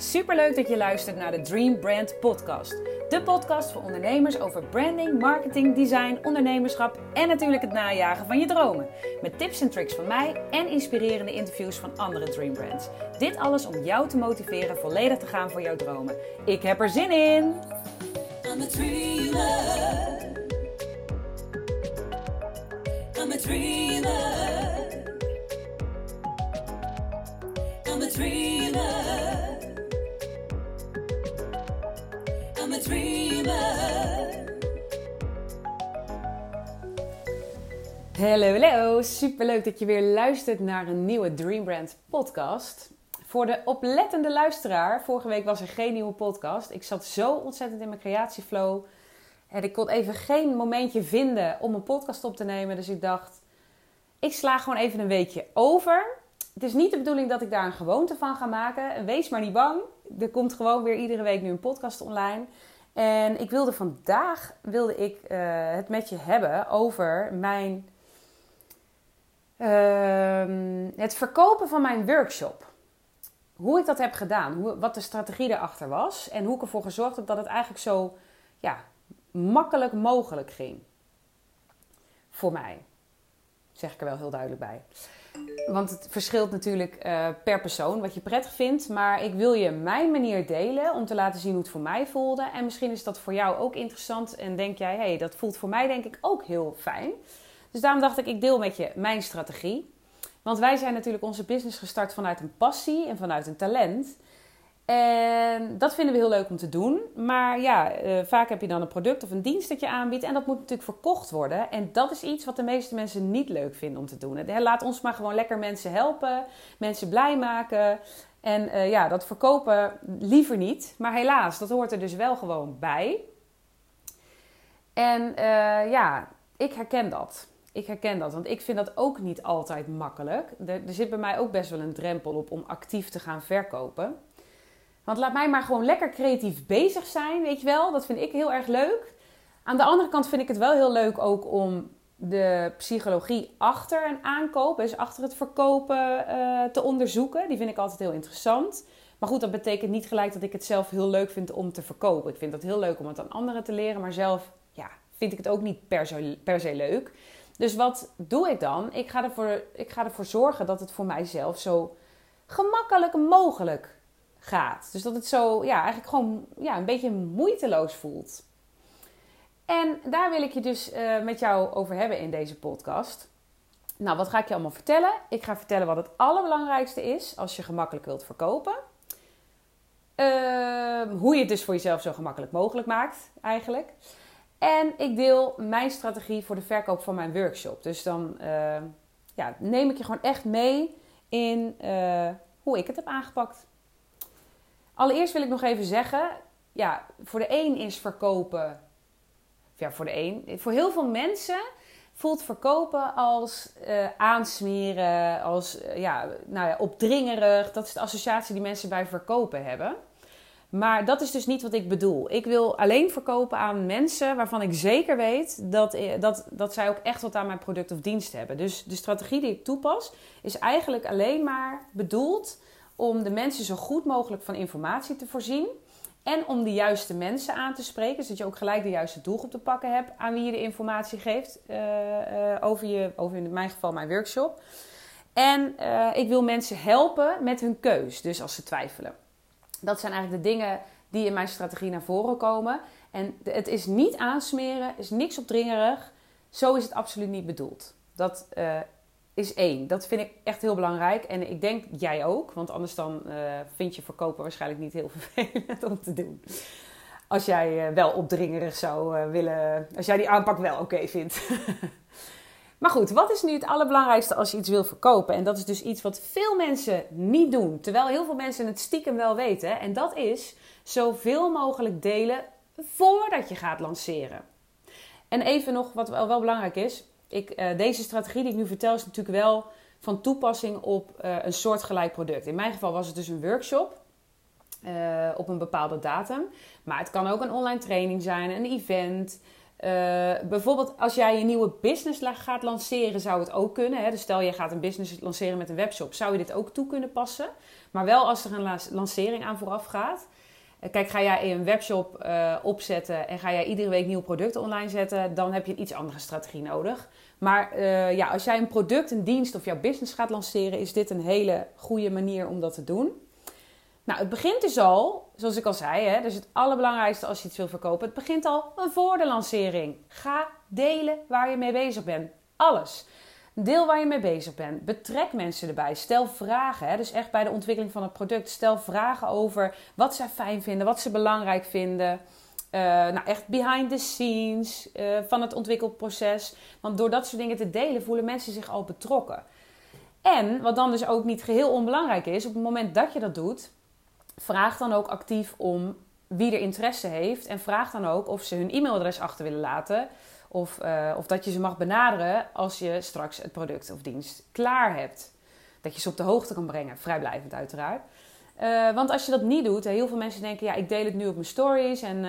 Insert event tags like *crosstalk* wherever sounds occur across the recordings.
Superleuk dat je luistert naar de Dream Brand Podcast. De podcast voor ondernemers over branding, marketing, design, ondernemerschap en natuurlijk het najagen van je dromen. Met tips en tricks van mij en inspirerende interviews van andere Dream Brands. Dit alles om jou te motiveren volledig te gaan voor jouw dromen. Ik heb er zin in! I'm a dreamer. I'm a dreamer. I'm a dreamer. I'm dreamer. Hallo, hallo. Superleuk dat je weer luistert naar een nieuwe Dream Brand podcast. Voor de oplettende luisteraar, vorige week was er geen nieuwe podcast. Ik zat zo ontzettend in mijn creatieflow. En ik kon even geen momentje vinden om een podcast op te nemen. Dus ik dacht, ik sla gewoon even een weekje over. Het is niet de bedoeling dat ik daar een gewoonte van ga maken. Wees maar niet bang. Er komt gewoon weer iedere week nu een podcast online. En ik wilde vandaag wilde ik, uh, het met je hebben over mijn, uh, het verkopen van mijn workshop. Hoe ik dat heb gedaan, hoe, wat de strategie erachter was en hoe ik ervoor gezorgd heb dat het eigenlijk zo ja, makkelijk mogelijk ging. Voor mij. Zeg ik er wel heel duidelijk bij. Want het verschilt natuurlijk uh, per persoon wat je prettig vindt. Maar ik wil je mijn manier delen om te laten zien hoe het voor mij voelde. En misschien is dat voor jou ook interessant. En denk jij, hé, hey, dat voelt voor mij denk ik ook heel fijn. Dus daarom dacht ik, ik deel met je mijn strategie. Want wij zijn natuurlijk onze business gestart vanuit een passie en vanuit een talent. En dat vinden we heel leuk om te doen. Maar ja, uh, vaak heb je dan een product of een dienst dat je aanbiedt. En dat moet natuurlijk verkocht worden. En dat is iets wat de meeste mensen niet leuk vinden om te doen. Laat ons maar gewoon lekker mensen helpen. Mensen blij maken. En uh, ja, dat verkopen liever niet. Maar helaas, dat hoort er dus wel gewoon bij. En uh, ja, ik herken dat. Ik herken dat, want ik vind dat ook niet altijd makkelijk. Er zit bij mij ook best wel een drempel op om actief te gaan verkopen. Want laat mij maar gewoon lekker creatief bezig zijn, weet je wel. Dat vind ik heel erg leuk. Aan de andere kant vind ik het wel heel leuk ook om de psychologie achter een aankoop, dus achter het verkopen, uh, te onderzoeken. Die vind ik altijd heel interessant. Maar goed, dat betekent niet gelijk dat ik het zelf heel leuk vind om te verkopen. Ik vind dat heel leuk om het aan anderen te leren, maar zelf ja, vind ik het ook niet per se, per se leuk. Dus wat doe ik dan? Ik ga, ervoor, ik ga ervoor zorgen dat het voor mijzelf zo gemakkelijk mogelijk gaat. Dus dat het zo, ja, eigenlijk gewoon ja, een beetje moeiteloos voelt. En daar wil ik je dus uh, met jou over hebben in deze podcast. Nou, wat ga ik je allemaal vertellen? Ik ga vertellen wat het allerbelangrijkste is als je gemakkelijk wilt verkopen. Uh, hoe je het dus voor jezelf zo gemakkelijk mogelijk maakt, eigenlijk. En ik deel mijn strategie voor de verkoop van mijn workshop. Dus dan uh, ja, neem ik je gewoon echt mee in hoe ik het heb aangepakt. Allereerst wil ik nog even zeggen, ja, voor de een is verkopen, ja, voor de een, voor heel veel mensen voelt verkopen als uh, aansmeren, als uh, ja, nou ja, opdringerig. Dat is de associatie die mensen bij verkopen hebben. Maar dat is dus niet wat ik bedoel. Ik wil alleen verkopen aan mensen waarvan ik zeker weet dat, eh, dat, dat zij ook echt wat aan mijn product of dienst hebben. Dus de strategie die ik toepas is eigenlijk alleen maar bedoeld om de mensen zo goed mogelijk van informatie te voorzien. En om de juiste mensen aan te spreken, zodat je ook gelijk de juiste doelgroep te pakken hebt aan wie je de informatie geeft uh, uh, over, je, over in mijn geval mijn workshop. En uh, ik wil mensen helpen met hun keus, dus als ze twijfelen. Dat zijn eigenlijk de dingen die in mijn strategie naar voren komen. En het is niet aansmeren, is niks opdringerig. Zo is het absoluut niet bedoeld. Dat is één. Dat vind ik echt heel belangrijk. En ik denk jij ook. Want anders dan uh, vind je verkopen waarschijnlijk niet heel *laughs* vervelend om te doen. Als jij uh, wel opdringerig zou uh, willen... Als jij die aanpak wel oké vindt. *laughs* maar goed, wat is nu het allerbelangrijkste als je iets wil verkopen? En dat is dus iets wat veel mensen niet doen. Terwijl heel veel mensen het stiekem wel weten. En dat is zoveel mogelijk delen voordat je gaat lanceren. En even nog wat wel belangrijk is ik, uh, deze strategie die ik nu vertel is natuurlijk wel van toepassing op uh, een soortgelijk product. In mijn geval was het dus een workshop uh, op een bepaalde datum. Maar het kan ook een online training zijn, een event, bijvoorbeeld als jij een nieuwe business gaat lanceren, zou het ook kunnen. Hè? Dus stel je gaat een business lanceren met een webshop, zou je dit ook toe kunnen passen. Maar wel als er een lancering aan vooraf gaat. Kijk, ga jij een webshop uh, opzetten en ga jij iedere week nieuwe producten online zetten, dan heb je een iets andere strategie nodig. Maar uh, ja, als jij een product, een dienst of jouw business gaat lanceren, is dit een hele goede manier om dat te doen. Nou, het begint dus al, zoals ik al zei, hè, dus het allerbelangrijkste als je iets wil verkopen, het begint al voor de lancering. Ga delen waar je mee bezig bent. Alles. Deel waar je mee bezig bent. Betrek mensen erbij. Stel vragen. Hè? Dus echt bij de ontwikkeling van het product. Stel vragen over wat zij fijn vinden, wat ze belangrijk vinden. Uh, nou, echt behind the scenes uh, van het ontwikkelproces. Want door dat soort dingen te delen voelen mensen zich al betrokken. En wat dan dus ook niet geheel onbelangrijk is, op het moment dat je dat doet, vraag dan ook actief om wie er interesse heeft. En vraag dan ook of ze hun e-mailadres achter willen laten. Of, uh, of dat je ze mag benaderen als je straks het product of dienst klaar hebt. Dat je ze op de hoogte kan brengen, vrijblijvend uiteraard. Uh, want als je dat niet doet, heel veel mensen denken: ja, ik deel het nu op mijn stories en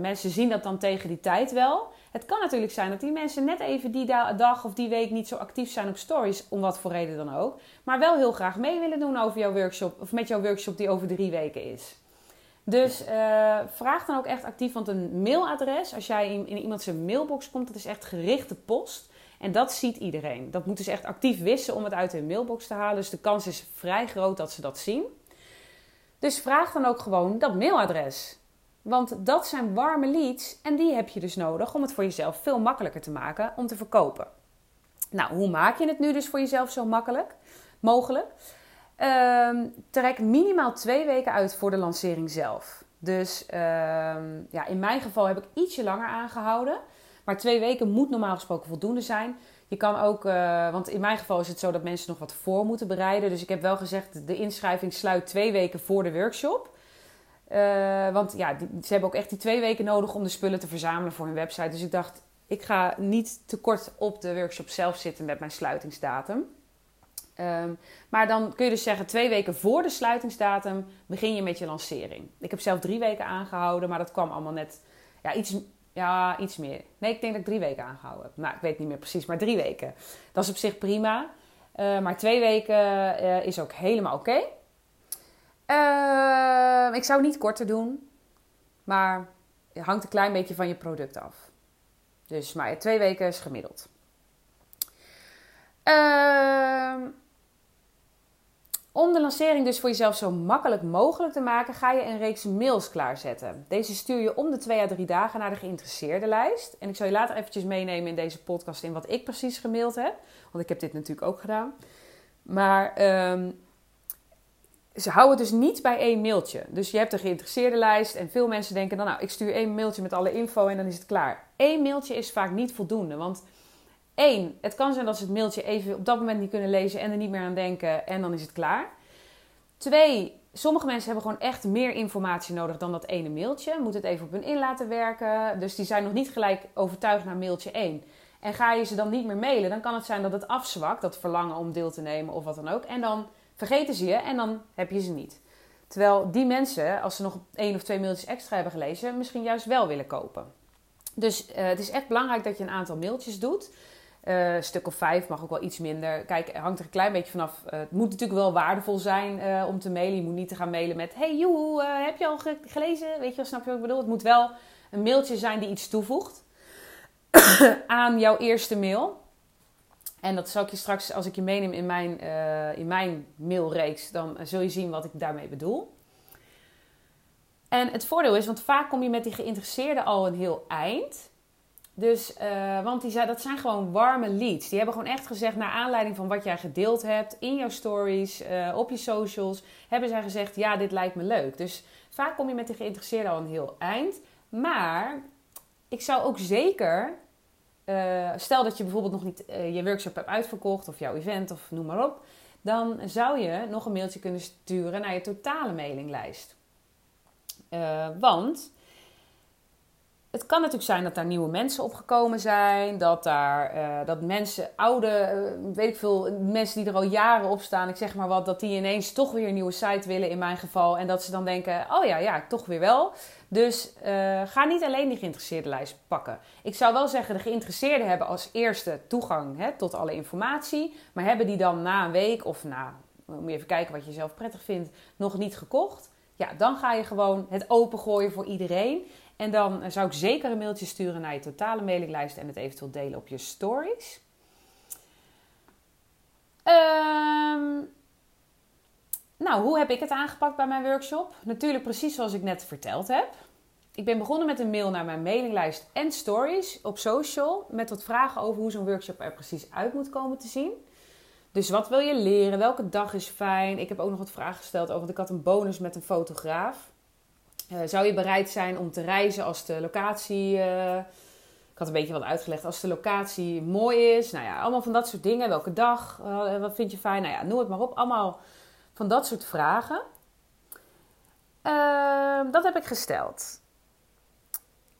mensen zien dat dan tegen die tijd wel. Het kan natuurlijk zijn dat die mensen net even die dag of die week niet zo actief zijn op stories, om wat voor reden dan ook, maar wel heel graag mee willen doen over jouw workshop of met jouw workshop die over drie weken is. Dus uh, vraag dan ook echt actief, want een mailadres, als jij in, in iemand zijn mailbox komt, dat is echt gerichte post. En dat ziet iedereen. Dat moeten ze echt actief wissen om het uit hun mailbox te halen. Dus de kans is vrij groot dat ze dat zien. Dus vraag dan ook gewoon dat mailadres. Want dat zijn warme leads en die heb je dus nodig om het voor jezelf veel makkelijker te maken om te verkopen. Nou, hoe maak je het nu dus voor jezelf zo makkelijk mogelijk? Uh, trek minimaal twee weken uit voor de lancering zelf. Dus uh, ja, in mijn geval heb ik ietsje langer aangehouden. Maar twee weken moet normaal gesproken voldoende zijn. Je kan ook, uh, want in mijn geval is het zo dat mensen nog wat voor moeten bereiden. Dus ik heb wel gezegd, de inschrijving sluit twee weken voor de workshop. Uh, want ja, ze hebben ook echt die twee weken nodig om de spullen te verzamelen voor hun website. Dus ik dacht, ik ga niet te kort op de workshop zelf zitten met mijn sluitingsdatum. Um, maar dan kun je dus zeggen, twee weken voor de sluitingsdatum begin je met je lancering. Ik heb zelf drie weken aangehouden, maar dat kwam allemaal net ja, iets, ja, iets meer. Nee, ik denk dat ik drie weken aangehouden heb. Nou, ik weet niet meer precies, maar drie weken. Dat is op zich prima. Uh, maar twee weken uh, is ook helemaal oké. Uh, ik zou niet korter doen, maar het hangt een klein beetje van je product af. Dus maar twee weken is gemiddeld. Uh, om de lancering dus voor jezelf zo makkelijk mogelijk te maken, ga je een reeks mails klaarzetten. Deze stuur je om de twee à drie dagen naar de geïnteresseerde lijst. En ik zal je later eventjes meenemen in deze podcast in wat ik precies gemaild heb. Want ik heb dit natuurlijk ook gedaan. Maar um, ze houden dus niet bij één mailtje. Dus je hebt de geïnteresseerde lijst en veel mensen denken dan, nou, ik stuur één mailtje met alle info en dan is het klaar. Eén mailtje is vaak niet voldoende, want één, het kan zijn dat ze het mailtje even op dat moment niet kunnen lezen en er niet meer aan denken en dan is het klaar. Twee, sommige mensen hebben gewoon echt meer informatie nodig dan dat ene mailtje. Moet het even op hun in laten werken. Dus die zijn nog niet gelijk overtuigd naar mailtje 1. En ga je ze dan niet meer mailen, dan kan het zijn dat het afzwakt, dat verlangen om deel te nemen of wat dan ook. En dan vergeten ze je en dan heb je ze niet. Terwijl die mensen, als ze nog één of twee mailtjes extra hebben gelezen, misschien juist wel willen kopen. Dus uh, het is echt belangrijk dat je een aantal mailtjes doet. Uh, stuk of vijf mag ook wel iets minder. Kijk, het hangt er een klein beetje vanaf. Uh, het moet natuurlijk wel waardevol zijn uh, om te mailen. Je moet niet te gaan mailen met: Hey, joe, heb je al ge gelezen? Weet je wel, snap je wat ik bedoel? Het moet wel een mailtje zijn die iets toevoegt *coughs* aan jouw eerste mail. En dat zal ik je straks, als ik je meeneem in mijn, in mijn mailreeks, dan zul je zien wat ik daarmee bedoel. En het voordeel is, want vaak kom je met die geïnteresseerden al een heel eind. Dus, uh, want die zei, dat zijn gewoon warme leads. Die hebben gewoon echt gezegd, naar aanleiding van wat jij gedeeld hebt in jouw stories, uh, op je socials, hebben zij gezegd, ja, dit lijkt me leuk. Dus vaak kom je met die geïnteresseerden al een heel eind. Maar ik zou ook zeker, uh, stel dat je bijvoorbeeld nog niet je workshop hebt uitverkocht of jouw event of noem maar op, dan zou je nog een mailtje kunnen sturen naar je totale mailinglijst. want het kan natuurlijk zijn dat daar nieuwe mensen opgekomen zijn. Dat daar eh, dat mensen, oude, eh, weet ik veel, mensen die er al jaren op staan, ik zeg maar wat, dat die ineens toch weer een nieuwe site willen in mijn geval. En dat ze dan denken, oh ja, ja, toch weer wel. Dus uh, ga niet alleen die geïnteresseerde lijst pakken. Ik zou wel zeggen, de geïnteresseerden hebben als eerste toegang hè, tot alle informatie. Maar hebben die dan na een week of na, moet je even kijken wat je zelf prettig vindt, nog niet gekocht. Ja, dan ga je gewoon het opengooien voor iedereen. En dan zou ik zeker een mailtje sturen naar je totale mailinglijst en het eventueel delen op je stories. Ehm, nou, hoe heb ik het aangepakt bij mijn workshop? Natuurlijk precies zoals ik net verteld heb. Ik ben begonnen met een mail naar mijn mailinglijst en stories op social. Met wat vragen over hoe zo'n workshop er precies uit moet komen te zien. Dus wat wil je leren? Welke dag is fijn? Ik heb ook nog wat vragen gesteld over. Ik had een bonus met een fotograaf. Uh, zou je bereid zijn om te reizen als de locatie. Uh, ik had een beetje wat uitgelegd. Als de locatie mooi is. Nou ja, allemaal van dat soort dingen. Welke dag? Uh, wat vind je fijn? Nou ja, noem het maar op. Allemaal van dat soort vragen. Ehm, dat heb ik gesteld.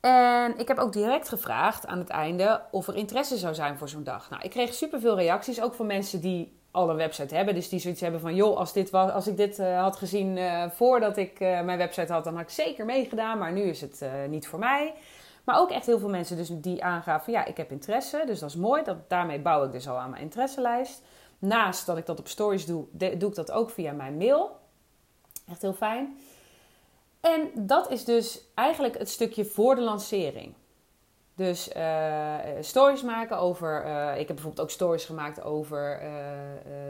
En ik heb ook direct gevraagd aan het einde of er interesse zou zijn voor zo'n dag. Nou, ik kreeg superveel reacties, ook van mensen die al een website hebben. Dus die zoiets hebben van, joh, als, dit was, als ik dit uh, had gezien uh, voordat ik uh, mijn website had, dan had ik zeker meegedaan. Maar nu is het niet voor mij. Maar ook echt heel veel mensen dus die aangaven, ja, ik heb interesse. Dus dat is mooi. Dat, daarmee bouw ik dus al aan mijn interesselijst. Naast dat ik dat op stories doe, doe ik dat ook via mijn mail. Echt heel fijn. En dat is dus eigenlijk het stukje voor de lancering. Dus uh, stories maken over. Uh, ik heb bijvoorbeeld ook stories gemaakt over uh,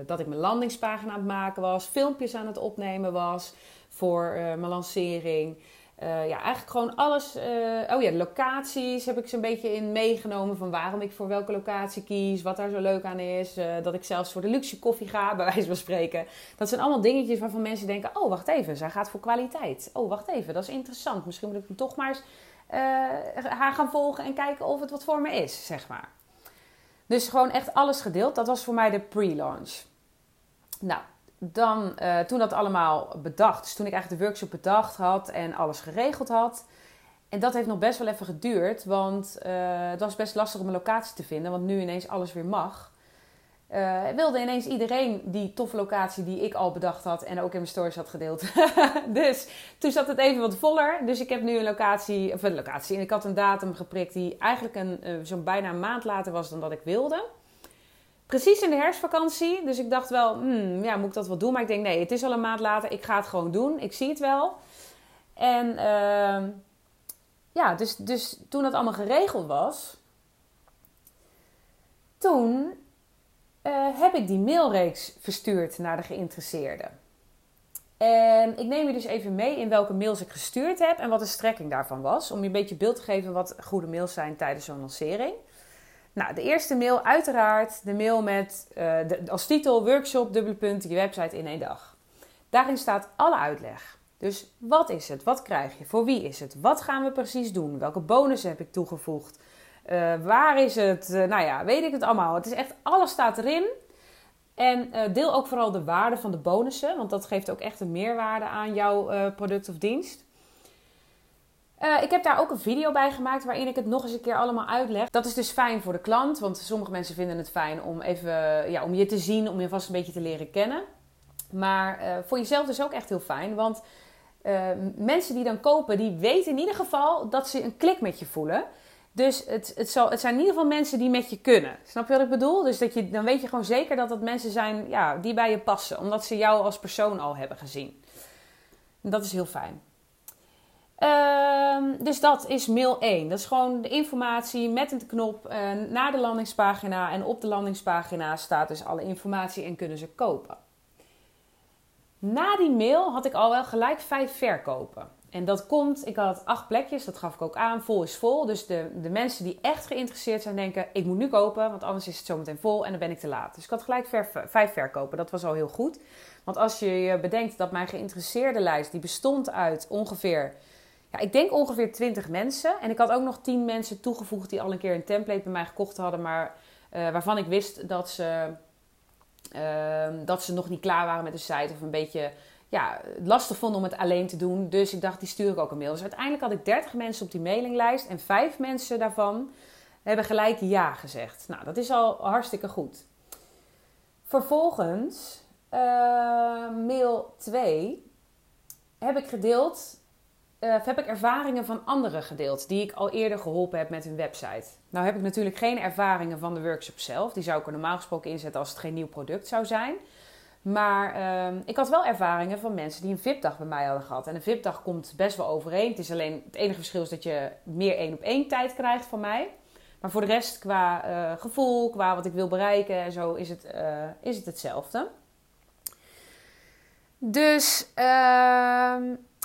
dat ik mijn landingspagina aan het maken was, filmpjes aan het opnemen was voor mijn lancering. ja, eigenlijk gewoon alles. oh ja, locaties heb ik ze een beetje in meegenomen van waarom ik voor welke locatie kies, wat daar zo leuk aan is. dat ik zelfs voor de luxe koffie ga, bij wijze van spreken. Dat zijn allemaal dingetjes waarvan mensen denken: oh, wacht even, zij gaat voor kwaliteit. Oh, wacht even, dat is interessant. Misschien moet ik hem toch maar eens haar gaan volgen en kijken of het wat voor me is, zeg maar. Dus gewoon echt alles gedeeld. Dat was voor mij de pre-launch. Nou, dan, uh, toen dat allemaal bedacht, dus toen ik eigenlijk de workshop bedacht had en alles geregeld had. En dat heeft nog best wel even geduurd, want uh, het was best lastig om een locatie te vinden, want nu ineens alles weer mag. Uh, wilde ineens iedereen die toffe locatie die ik al bedacht had en ook in mijn stories had gedeeld. *laughs* dus toen zat het even wat voller. Dus ik heb nu een locatie, of een locatie, en ik had een datum geprikt die eigenlijk een, uh, zo'n bijna een maand later was dan dat ik wilde. Precies in de herfstvakantie. Dus ik dacht wel, hmm, ja, moet ik dat wel doen? Maar ik denk, nee, het is al een maand later. Ik ga het gewoon doen. Ik zie het wel. En uh, ja, dus, dus toen dat allemaal geregeld was, toen uh, heb ik die mailreeks verstuurd naar de geïnteresseerden. En ik neem je dus even mee in welke mails ik gestuurd heb en wat de strekking daarvan was. Om je een beetje beeld te geven wat goede mails zijn tijdens zo'n lancering. Nou, de eerste mail uiteraard de mail met de, als titel workshop dubbele punt je website in één dag. Daarin staat alle uitleg. Dus wat is het? Wat krijg je? Voor wie is het? Wat gaan we precies doen? Welke bonussen heb ik toegevoegd? Uh, waar is het? Uh, nou ja, weet ik het allemaal. Het is echt, alles staat erin. En uh, deel ook vooral de waarde van de bonussen, want dat geeft ook echt een meerwaarde aan jouw product of dienst. ik heb daar ook een video bij gemaakt waarin ik het nog eens een keer allemaal uitleg. Dat is dus fijn voor de klant, want sommige mensen vinden het fijn om even ja, om je te zien, om je vast een beetje te leren kennen. Maar voor jezelf is ook echt heel fijn, want mensen die dan kopen, die weten in ieder geval dat ze een klik met je voelen. Dus het, het, zal, het zijn in ieder geval mensen die met je kunnen. Snap je wat ik bedoel? Dus dat je, dan weet je gewoon zeker dat dat mensen zijn ja, die bij je passen. Omdat ze jou als persoon al hebben gezien. En dat is heel fijn. Uh, dus dat is mail 1. Dat is gewoon de informatie met een knop uh, naar de landingspagina. En op de landingspagina staat dus alle informatie en kunnen ze kopen. Na die mail had ik al wel gelijk vijf verkopen. En dat komt, ik had acht plekjes, dat gaf ik ook aan, vol is vol. Dus de, de mensen die echt geïnteresseerd zijn denken, ik moet nu kopen, want anders is het zometeen vol en dan ben ik te laat. Dus ik had gelijk vijf verkopen, dat was al heel goed. Want als je bedenkt dat mijn geïnteresseerde lijst, die bestond uit ongeveer, ja, ik denk ongeveer 20 mensen. En ik had ook nog 10 mensen toegevoegd die al een keer een template bij mij gekocht hadden, maar uh, waarvan ik wist dat ze, uh, dat ze nog niet klaar waren met de site of een beetje ja, lastig vond om het alleen te doen. Dus ik dacht, die stuur ik ook een mail. Dus uiteindelijk had ik 30 mensen op die mailinglijst. En vijf mensen daarvan hebben gelijk ja gezegd. Nou, dat is al hartstikke goed. Vervolgens, uh, mail 2, heb ik gedeeld, uh, heb ik ervaringen van anderen gedeeld die ik al eerder geholpen heb met hun website. Nou heb ik natuurlijk geen ervaringen van de workshop zelf. Die zou ik er normaal gesproken inzetten als het geen nieuw product zou zijn. Maar uh, ik had wel ervaringen van mensen die een VIP-dag bij mij hadden gehad. En een VIP-dag komt best wel overeen. Het is alleen het enige verschil is dat je meer één op één tijd krijgt van mij. Maar voor de rest, qua uh, gevoel, qua wat ik wil bereiken en zo, is het, uh, is het hetzelfde. Dus, uh,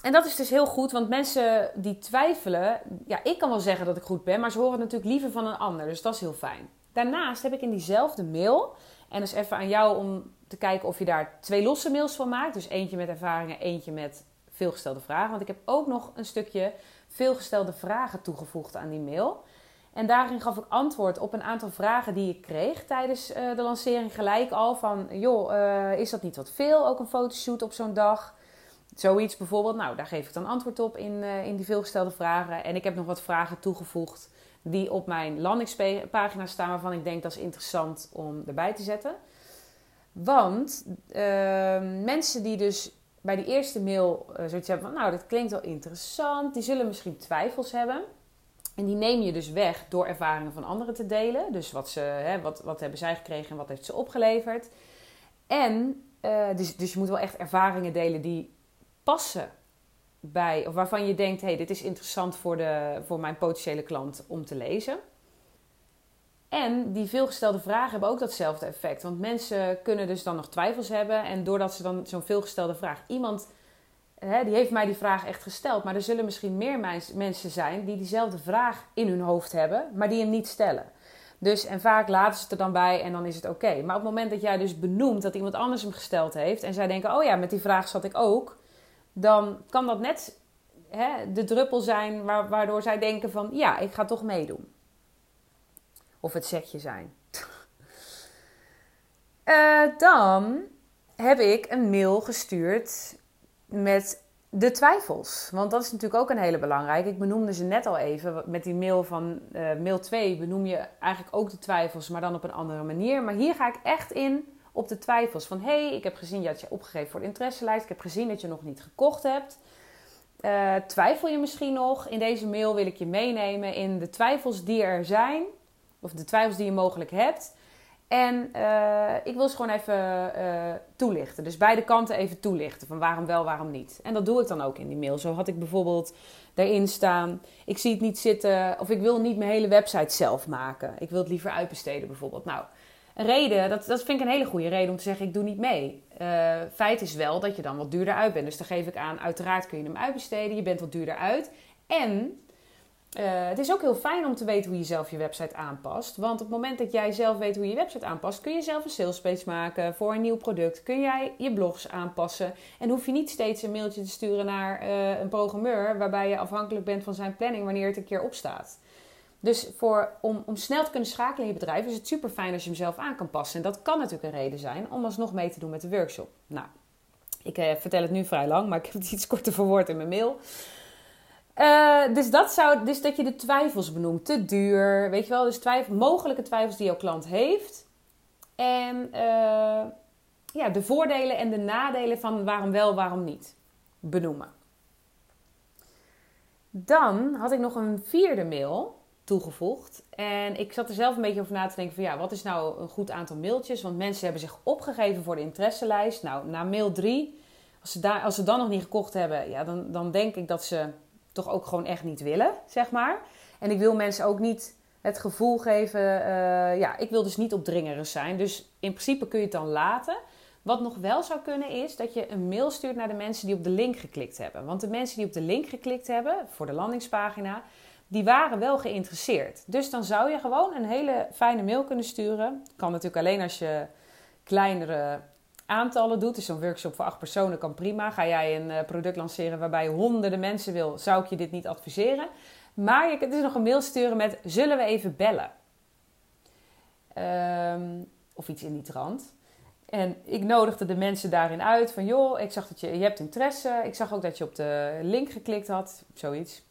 en dat is dus heel goed, want mensen die twijfelen, ja, ik kan wel zeggen dat ik goed ben, maar ze horen het natuurlijk liever van een ander. Dus dat is heel fijn. Daarnaast heb ik in diezelfde mail, en dus even aan jou om te kijken of je daar twee losse mails van maakt. Dus eentje met ervaringen, eentje met veelgestelde vragen. Want ik heb ook nog een stukje veelgestelde vragen toegevoegd aan die mail. En daarin gaf ik antwoord op een aantal vragen die ik kreeg tijdens uh, de lancering gelijk al. Van, joh, uh, is dat niet wat veel? Ook een fotoshoot op zo'n dag? Zoiets bijvoorbeeld. Nou, daar geef ik dan antwoord op in, uh, in die veelgestelde vragen. En ik heb nog wat vragen toegevoegd die op mijn landingspagina staan... waarvan ik denk dat is interessant om erbij te zetten. Want ehm, mensen die dus bij die eerste mail zoiets hebben van... nou, dit klinkt wel interessant. Die zullen misschien twijfels hebben... En die neem je dus weg door ervaringen van anderen te delen. Dus wat, ze, hè, wat, wat hebben zij gekregen en wat heeft ze opgeleverd. En uh, dus, dus je moet wel echt ervaringen delen die passen bij, of waarvan je denkt: hé, hey, dit is interessant voor, de, voor mijn potentiële klant om te lezen. En die veelgestelde vragen hebben ook datzelfde effect. Want mensen kunnen dus dan nog twijfels hebben. En doordat ze dan zo'n veelgestelde vraag iemand Hè, die heeft mij die vraag echt gesteld. Maar er zullen misschien meer mensen zijn die diezelfde vraag in hun hoofd hebben, maar die hem niet stellen. Dus, en vaak laten ze het er dan bij en dan is het oké. Maar op het moment dat jij dus benoemt dat iemand anders hem gesteld heeft en zij denken: oh ja, met die vraag zat ik ook, dan kan dat net hè, de druppel zijn waardoor zij denken: van ja, ik ga toch meedoen. Of het setje zijn. uh, *laughs* dan heb ik een mail gestuurd met de twijfels. Want dat is natuurlijk ook een hele belangrijke. Ik benoemde ze net al even. Met die mail van uh, mail 2 benoem je eigenlijk ook de twijfels, maar dan op een andere manier. Maar hier ga ik echt in op de twijfels. Van hé, hey, ik heb gezien dat je opgegeven voor de interesselijst. Ik heb gezien dat je nog niet gekocht hebt. Uh, twijfel je misschien nog? In deze mail wil ik je meenemen in de twijfels die er zijn. Of de twijfels die je mogelijk hebt. En uh, ik wil ze gewoon even uh, toelichten. Dus beide kanten even toelichten. Van waarom wel, waarom niet. En dat doe ik dan ook in die mail. Zo had ik bijvoorbeeld daarin staan. Ik zie het niet zitten. Of ik wil niet mijn hele website zelf maken. Ik wil het liever uitbesteden bijvoorbeeld. Nou, een reden. Dat, dat vind ik een hele goede reden om te zeggen ik doe niet mee. Uh, feit is wel dat je dan wat duurder uit bent. Dus dan geef ik aan. Uiteraard kun je hem uitbesteden. Je bent wat duurder uit. En uh, het is ook heel fijn om te weten hoe je zelf je website aanpast. Want op het moment dat jij zelf weet hoe je website aanpast, kun je zelf een sales page maken voor een nieuw product. Kun jij je blogs aanpassen. En hoef je niet steeds een mailtje te sturen naar uh, een programmeur waarbij je afhankelijk bent van zijn planning wanneer het een keer opstaat. Dus voor, om, om snel te kunnen schakelen in je bedrijf is het super fijn als je hem zelf aan kan passen. En dat kan natuurlijk een reden zijn om alsnog mee te doen met de workshop. Nou, ik eh, vertel het nu vrij lang, maar ik heb het *laughs* iets korter verwoord in mijn mail. Uh, dus, dat zou, dus dat je de twijfels benoemt. Te duur, weet je wel. Dus twijfel, mogelijke twijfels die jouw klant heeft. En uh, ja, de voordelen en de nadelen van waarom wel, waarom niet benoemen. Dan had ik nog een vierde mail toegevoegd. En ik zat er zelf een beetje over na te denken van ja, wat is nou een goed aantal mailtjes? Want mensen hebben zich opgegeven voor de interesselijst. Nou, na mail 3, als ze, daar, als ze dan nog niet gekocht hebben, ja, dan, dan denk ik dat ze toch ook gewoon echt niet willen, zeg maar. En ik wil mensen ook niet het gevoel geven, uh, ja, ik wil dus niet opdringerig zijn. Dus in principe kun je het dan laten. Wat nog wel zou kunnen is dat je een mail stuurt naar de mensen die op de link geklikt hebben. Want de mensen die op de link geklikt hebben voor de landingspagina, die waren wel geïnteresseerd. Dus dan zou je gewoon een hele fijne mail kunnen sturen. Kan natuurlijk alleen als je kleinere aantallen doet. Dus zo'n workshop voor acht personen kan prima. Ga jij een eh, product lanceren waarbij honderden mensen wil, zou ik je dit niet adviseren. Maar je kunt dus nog een mail sturen met: zullen we even bellen? Um, of iets in die trant. En ik nodigde de mensen daarin uit van joh, ik zag dat je, je hebt interesse. Ik zag ook dat je op de link geklikt had, zoiets.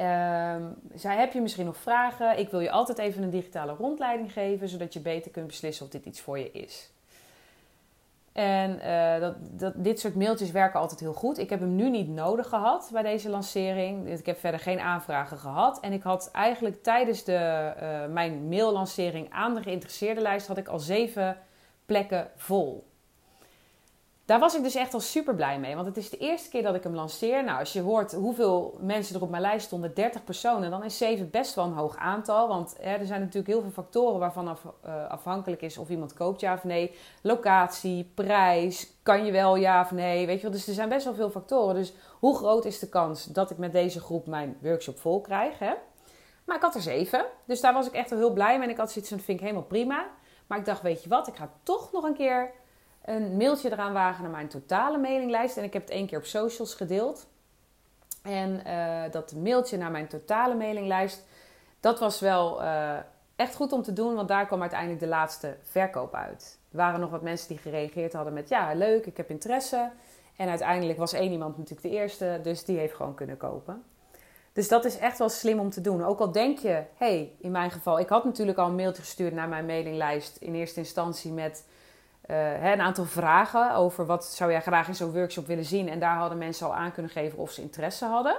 Um, zei, heb je misschien nog vragen? Ik wil je altijd even een digitale rondleiding geven, zodat je beter kunt beslissen of dit iets voor je is. En uh, dat, dat, dit soort mailtjes werken altijd heel goed. Ik heb hem nu niet nodig gehad bij deze lancering. Ik heb verder geen aanvragen gehad. En ik had eigenlijk tijdens de, uh, mijn maillancering aan de geïnteresseerde lijst... had ik al zeven plekken vol. Daar was ik dus echt al super blij mee. Want het is de eerste keer dat ik hem lanceer. Nou, als je hoort hoeveel mensen er op mijn lijst stonden, 30 personen, dan is 7 best wel een hoog aantal. Want er zijn natuurlijk heel veel factoren waarvan af, uh, afhankelijk is of iemand koopt ja of nee. Locatie, prijs, kan je wel ja of nee. Weet je wel? Dus er zijn best wel veel factoren. Dus hoe groot is de kans dat ik met deze groep mijn workshop vol krijg? Hè? Maar ik had er 7. Dus daar was ik echt wel heel blij mee. En ik had zoiets van, vind ik helemaal prima. Maar ik dacht, weet je wat, ik ga toch nog een keer een mailtje eraan wagen naar mijn totale mailinglijst. En ik heb het één keer op socials gedeeld. En uh, dat mailtje naar mijn totale mailinglijst, dat was wel uh, echt goed om te doen, want daar kwam uiteindelijk de laatste verkoop uit. Er waren nog wat mensen die gereageerd hadden met ja, leuk, ik heb interesse. En uiteindelijk was één iemand natuurlijk de eerste, dus die heeft gewoon kunnen kopen. Dus dat is echt wel slim om te doen. Ook al denk je, hey, in mijn geval, ik had natuurlijk al een mailtje gestuurd naar mijn mailinglijst in eerste instantie met uh, een aantal vragen over wat zou jij graag in zo'n workshop willen zien. En daar hadden mensen al aan kunnen geven of ze interesse hadden.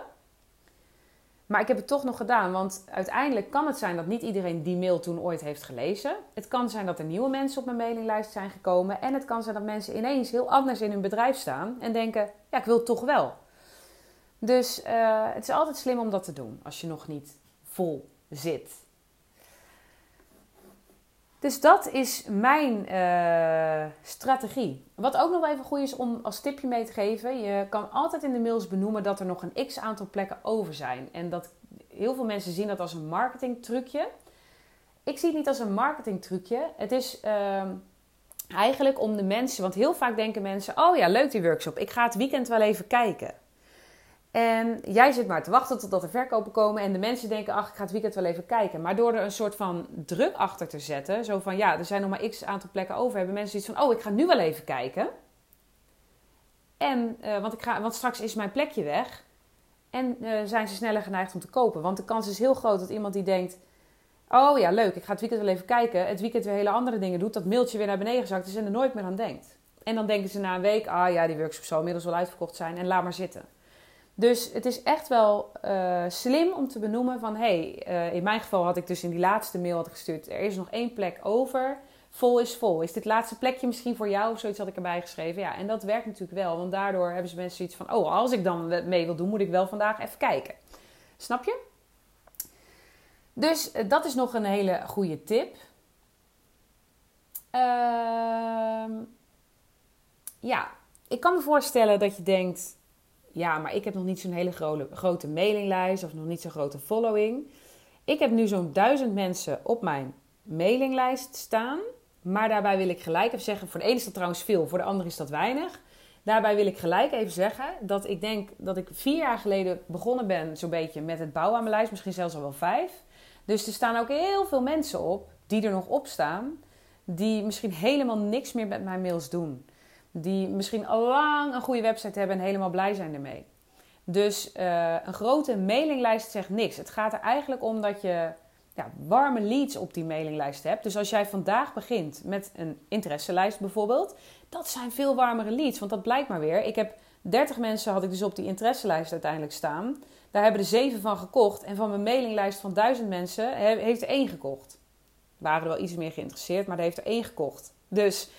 Maar ik heb het toch nog gedaan, want uiteindelijk kan het zijn dat niet iedereen die mail toen ooit heeft gelezen. Het kan zijn dat er nieuwe mensen op mijn mailinglijst zijn gekomen. En het kan zijn dat mensen ineens heel anders in hun bedrijf staan en denken: ja, ik wil het toch wel. Dus uh, het is altijd slim om dat te doen als je nog niet vol zit. Dus dat is mijn uh, strategie. Wat ook nog even goed is om als tipje mee te geven. Je kan altijd in de mails benoemen dat er nog een x aantal plekken over zijn. En dat heel veel mensen zien dat als een marketingtrucje. Ik zie het niet als een marketingtrucje. Het is uh, eigenlijk om de mensen... Want heel vaak denken mensen... Oh ja, leuk die workshop. Ik ga het weekend wel even kijken. En jij zit maar te wachten totdat er verkopen komen. En de mensen denken, ach, ik ga het weekend wel even kijken. Maar door er een soort van druk achter te zetten. Zo van, ja, er zijn nog maar x aantal plekken over. Hebben mensen iets van, oh, ik ga nu wel even kijken. En, uh, want, ik ga, want straks is mijn plekje weg. En uh, zijn ze sneller geneigd om te kopen. Want de kans is heel groot dat iemand die denkt... Oh ja, leuk, ik ga het weekend wel even kijken. Het weekend weer hele andere dingen doet. Dat mailtje weer naar beneden gezakt is en er nooit meer aan denkt. En dan denken ze na een week... Ah ja, die workshop zal inmiddels wel uitverkocht zijn. En laat maar zitten. Dus het is echt wel uh, slim om te benoemen van... hey, uh, in mijn geval had ik dus in die laatste mail had gestuurd... er is nog één plek over, vol is vol. Is dit laatste plekje misschien voor jou of zoiets had ik erbij geschreven? Ja, en dat werkt natuurlijk wel. Want daardoor hebben ze mensen zoiets van... oh, als ik dan mee wil doen, moet ik wel vandaag even kijken. Snap je? Dus uh, dat is nog een hele goede tip. Ehm, ja, ik kan me voorstellen dat je denkt ja, maar ik heb nog niet zo'n hele grote, mailinglijst of nog niet zo'n grote following. Ik heb nu zo'n duizend mensen op mijn mailinglijst staan. Maar daarbij wil ik gelijk even zeggen: voor de ene is dat trouwens veel, voor de andere is dat weinig. Daarbij wil ik gelijk even zeggen dat ik denk dat ik vier jaar geleden begonnen ben, zo'n beetje met het bouwen aan mijn lijst, misschien zelfs al wel vijf. Dus er staan ook heel veel mensen op die er nog op staan, die misschien helemaal niks meer met mijn mails doen die misschien al lang een goede website hebben en helemaal blij zijn ermee. Dus uh, een grote mailinglijst zegt niks. Het gaat er eigenlijk om dat je ja, warme leads op die mailinglijst hebt. Dus als jij vandaag begint met een interesselijst bijvoorbeeld, dat zijn veel warmere leads. Want dat blijkt maar weer. Ik heb 30 mensen had ik dus op die interesselijst uiteindelijk staan. Daar hebben er 7 van gekocht. En van mijn mailinglijst van 1000 mensen heeft er één gekocht. Waren er wel iets meer geïnteresseerd, maar er heeft er één gekocht. Dus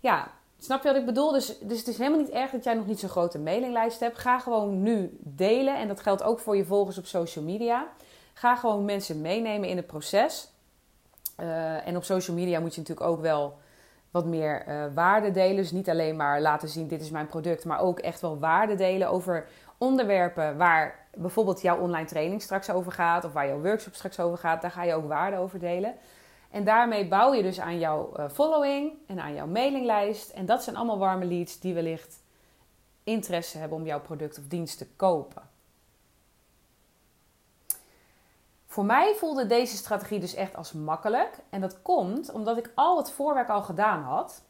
ja, Snap je wat ik bedoel? Dus, dus het is helemaal niet erg dat jij nog niet zo'n grote mailinglijst hebt. Ga gewoon nu delen. En dat geldt ook voor je volgers op social media. Ga gewoon mensen meenemen in het proces. Uh, en op social media moet je natuurlijk ook wel wat meer uh, waarde delen. Dus niet alleen maar laten zien: dit is mijn product. Maar ook echt wel waarde delen over onderwerpen waar bijvoorbeeld jouw online training straks over gaat. Of waar jouw workshop straks over gaat. Daar ga je ook waarde over delen. En daarmee bouw je dus aan jouw uh, following en aan jouw mailinglijst. En dat zijn allemaal warme leads die wellicht interesse hebben om jouw product of dienst te kopen. Voor mij voelde deze strategie dus echt als makkelijk. En dat komt omdat ik al het voorwerk al gedaan had.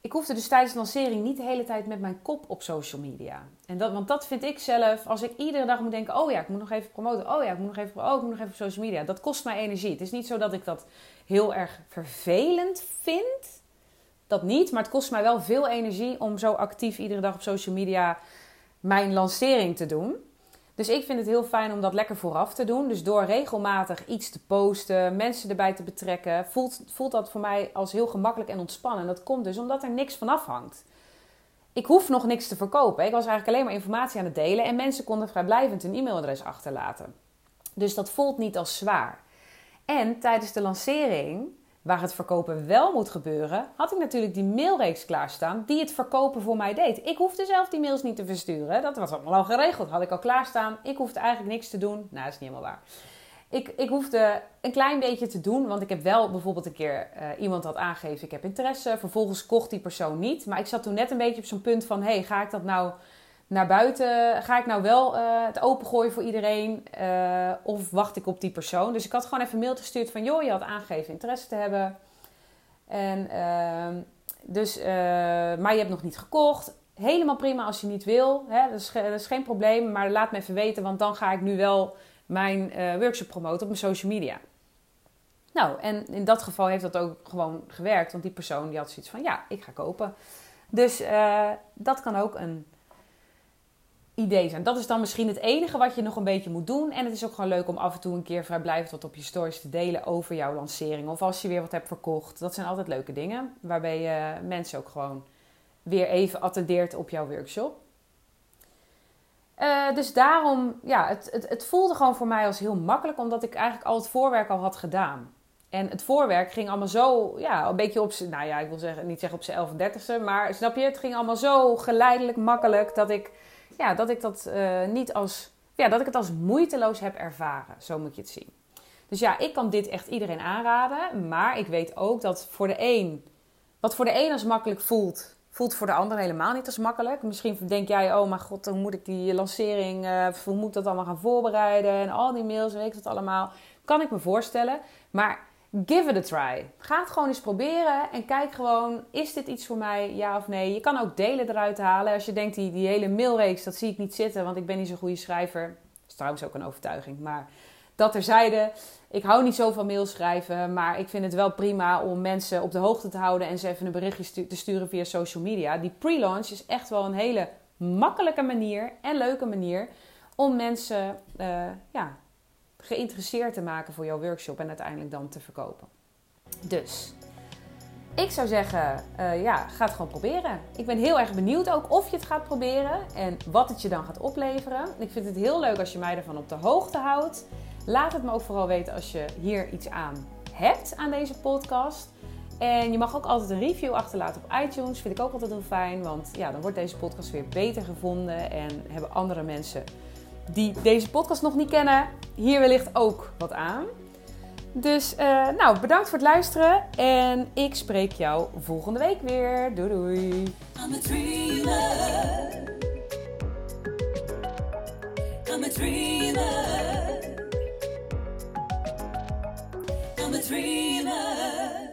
Ik hoefde dus tijdens de lancering niet de hele tijd met mijn kop op social media. En dat, want dat vind ik zelf, als ik iedere dag moet denken: oh ja, ik moet nog even promoten. Oh ja, ik moet nog even, oh, ik moet nog even op social media. Dat kost mij energie. Het is niet zo dat ik dat heel erg vervelend vind. Dat niet, maar het kost mij wel veel energie om zo actief iedere dag op social media mijn lancering te doen. Dus ik vind het heel fijn om dat lekker vooraf te doen. Dus door regelmatig iets te posten, mensen erbij te betrekken, voelt, voelt dat voor mij als heel gemakkelijk en ontspannen. En dat komt dus omdat er niks van afhangt. Ik hoef nog niks te verkopen. Ik was eigenlijk alleen maar informatie aan het delen en mensen konden vrijblijvend hun e-mailadres achterlaten. Dus dat voelt niet als zwaar. En tijdens de lancering waar het verkopen wel moet gebeuren, had ik natuurlijk die mailreeks klaarstaan die het verkopen voor mij deed. Ik hoefde zelf die mails niet te versturen. Dat was allemaal al geregeld. Had ik al klaarstaan. Ik hoefde eigenlijk niks te doen. Nou, dat is niet helemaal waar. Ik, ik hoefde een klein beetje te doen, want ik heb wel bijvoorbeeld een keer uh, iemand had aangegeven, ik heb interesse. Vervolgens kocht die persoon niet. Maar ik zat toen net een beetje op zo'n punt van, hey, ga ik dat nou naar buiten? Ga ik nou wel uh, het opengooien voor iedereen? Uh, of wacht ik op die persoon? Dus ik had gewoon even een mail gestuurd van... joh, je had aangegeven interesse te hebben. En, uh, dus, uh, maar je hebt nog niet gekocht. Helemaal prima als je niet wil. Hè? Dat, is, dat is geen probleem. Maar laat me even weten, want dan ga ik nu wel mijn workshop promoten op mijn social media. Nou, en in dat geval heeft dat ook gewoon gewerkt. Want die persoon die had zoiets van, ja, ik ga kopen. Dus dat kan ook een idee zijn. Dat is dan misschien het enige wat je nog een beetje moet doen. En het is ook gewoon leuk om af en toe een keer vrijblijvend wat op je stories te delen over jouw lancering. Of als je weer wat hebt verkocht. Dat zijn altijd leuke dingen. Waarbij je mensen ook gewoon weer even attendeert op jouw workshop. Uh, dus daarom, ja, het, het, het voelde gewoon voor mij als heel makkelijk. Omdat ik eigenlijk al het voorwerk al had gedaan. En het voorwerk ging allemaal zo, ja, een beetje op nou ja, ik wil zeggen, niet zeggen op zijn 11 dertigste, maar snap je, het ging allemaal zo geleidelijk, makkelijk, dat ik ja, dat ik dat uh, niet als, ja, dat ik het als moeiteloos heb ervaren. Zo moet je het zien. Dus ja, ik kan dit echt iedereen aanraden. Maar ik weet ook dat voor de een, wat voor de een als makkelijk voelt, voelt voor de ander helemaal niet als makkelijk. Misschien denk jij, oh mijn god, hoe moet ik die lancering, uh, hoe moet ik dat allemaal gaan voorbereiden? En al die mails, weet ik dat allemaal. Kan ik me voorstellen. Maar give it a try. Ga het gewoon eens proberen en kijk gewoon, is dit iets voor mij, ja of nee? Je kan ook delen eruit halen. Als je denkt, die, die hele mailreeks, dat zie ik niet zitten, want ik ben niet zo'n goede schrijver. Dat is trouwens ook een overtuiging, maar dat terzijde. Ik hou niet zo van mail schrijven, maar ik vind het wel prima om mensen op de hoogte te houden en ze even een berichtje te sturen via social media. Die pre-launch is echt wel een hele makkelijke manier en leuke manier om mensen uh, ja, geïnteresseerd te maken voor jouw workshop en uiteindelijk dan te verkopen. Dus ik zou zeggen, uh, ja, ga het gewoon proberen. Ik ben heel erg benieuwd ook of je het gaat proberen en wat het je dan gaat opleveren. Ik vind het heel leuk als je mij ervan op de hoogte houdt. Laat het me ook vooral weten als je hier iets aan hebt aan deze podcast. En je mag ook altijd een review achterlaten op iTunes. Vind ik ook altijd heel fijn, want ja, dan wordt deze podcast weer beter gevonden en hebben andere mensen die deze podcast nog niet kennen, hier wellicht ook wat aan. Dus uh, nou, bedankt voor het luisteren en ik spreek jou volgende week weer. Doei doei. I'm dreamer. Dreamer.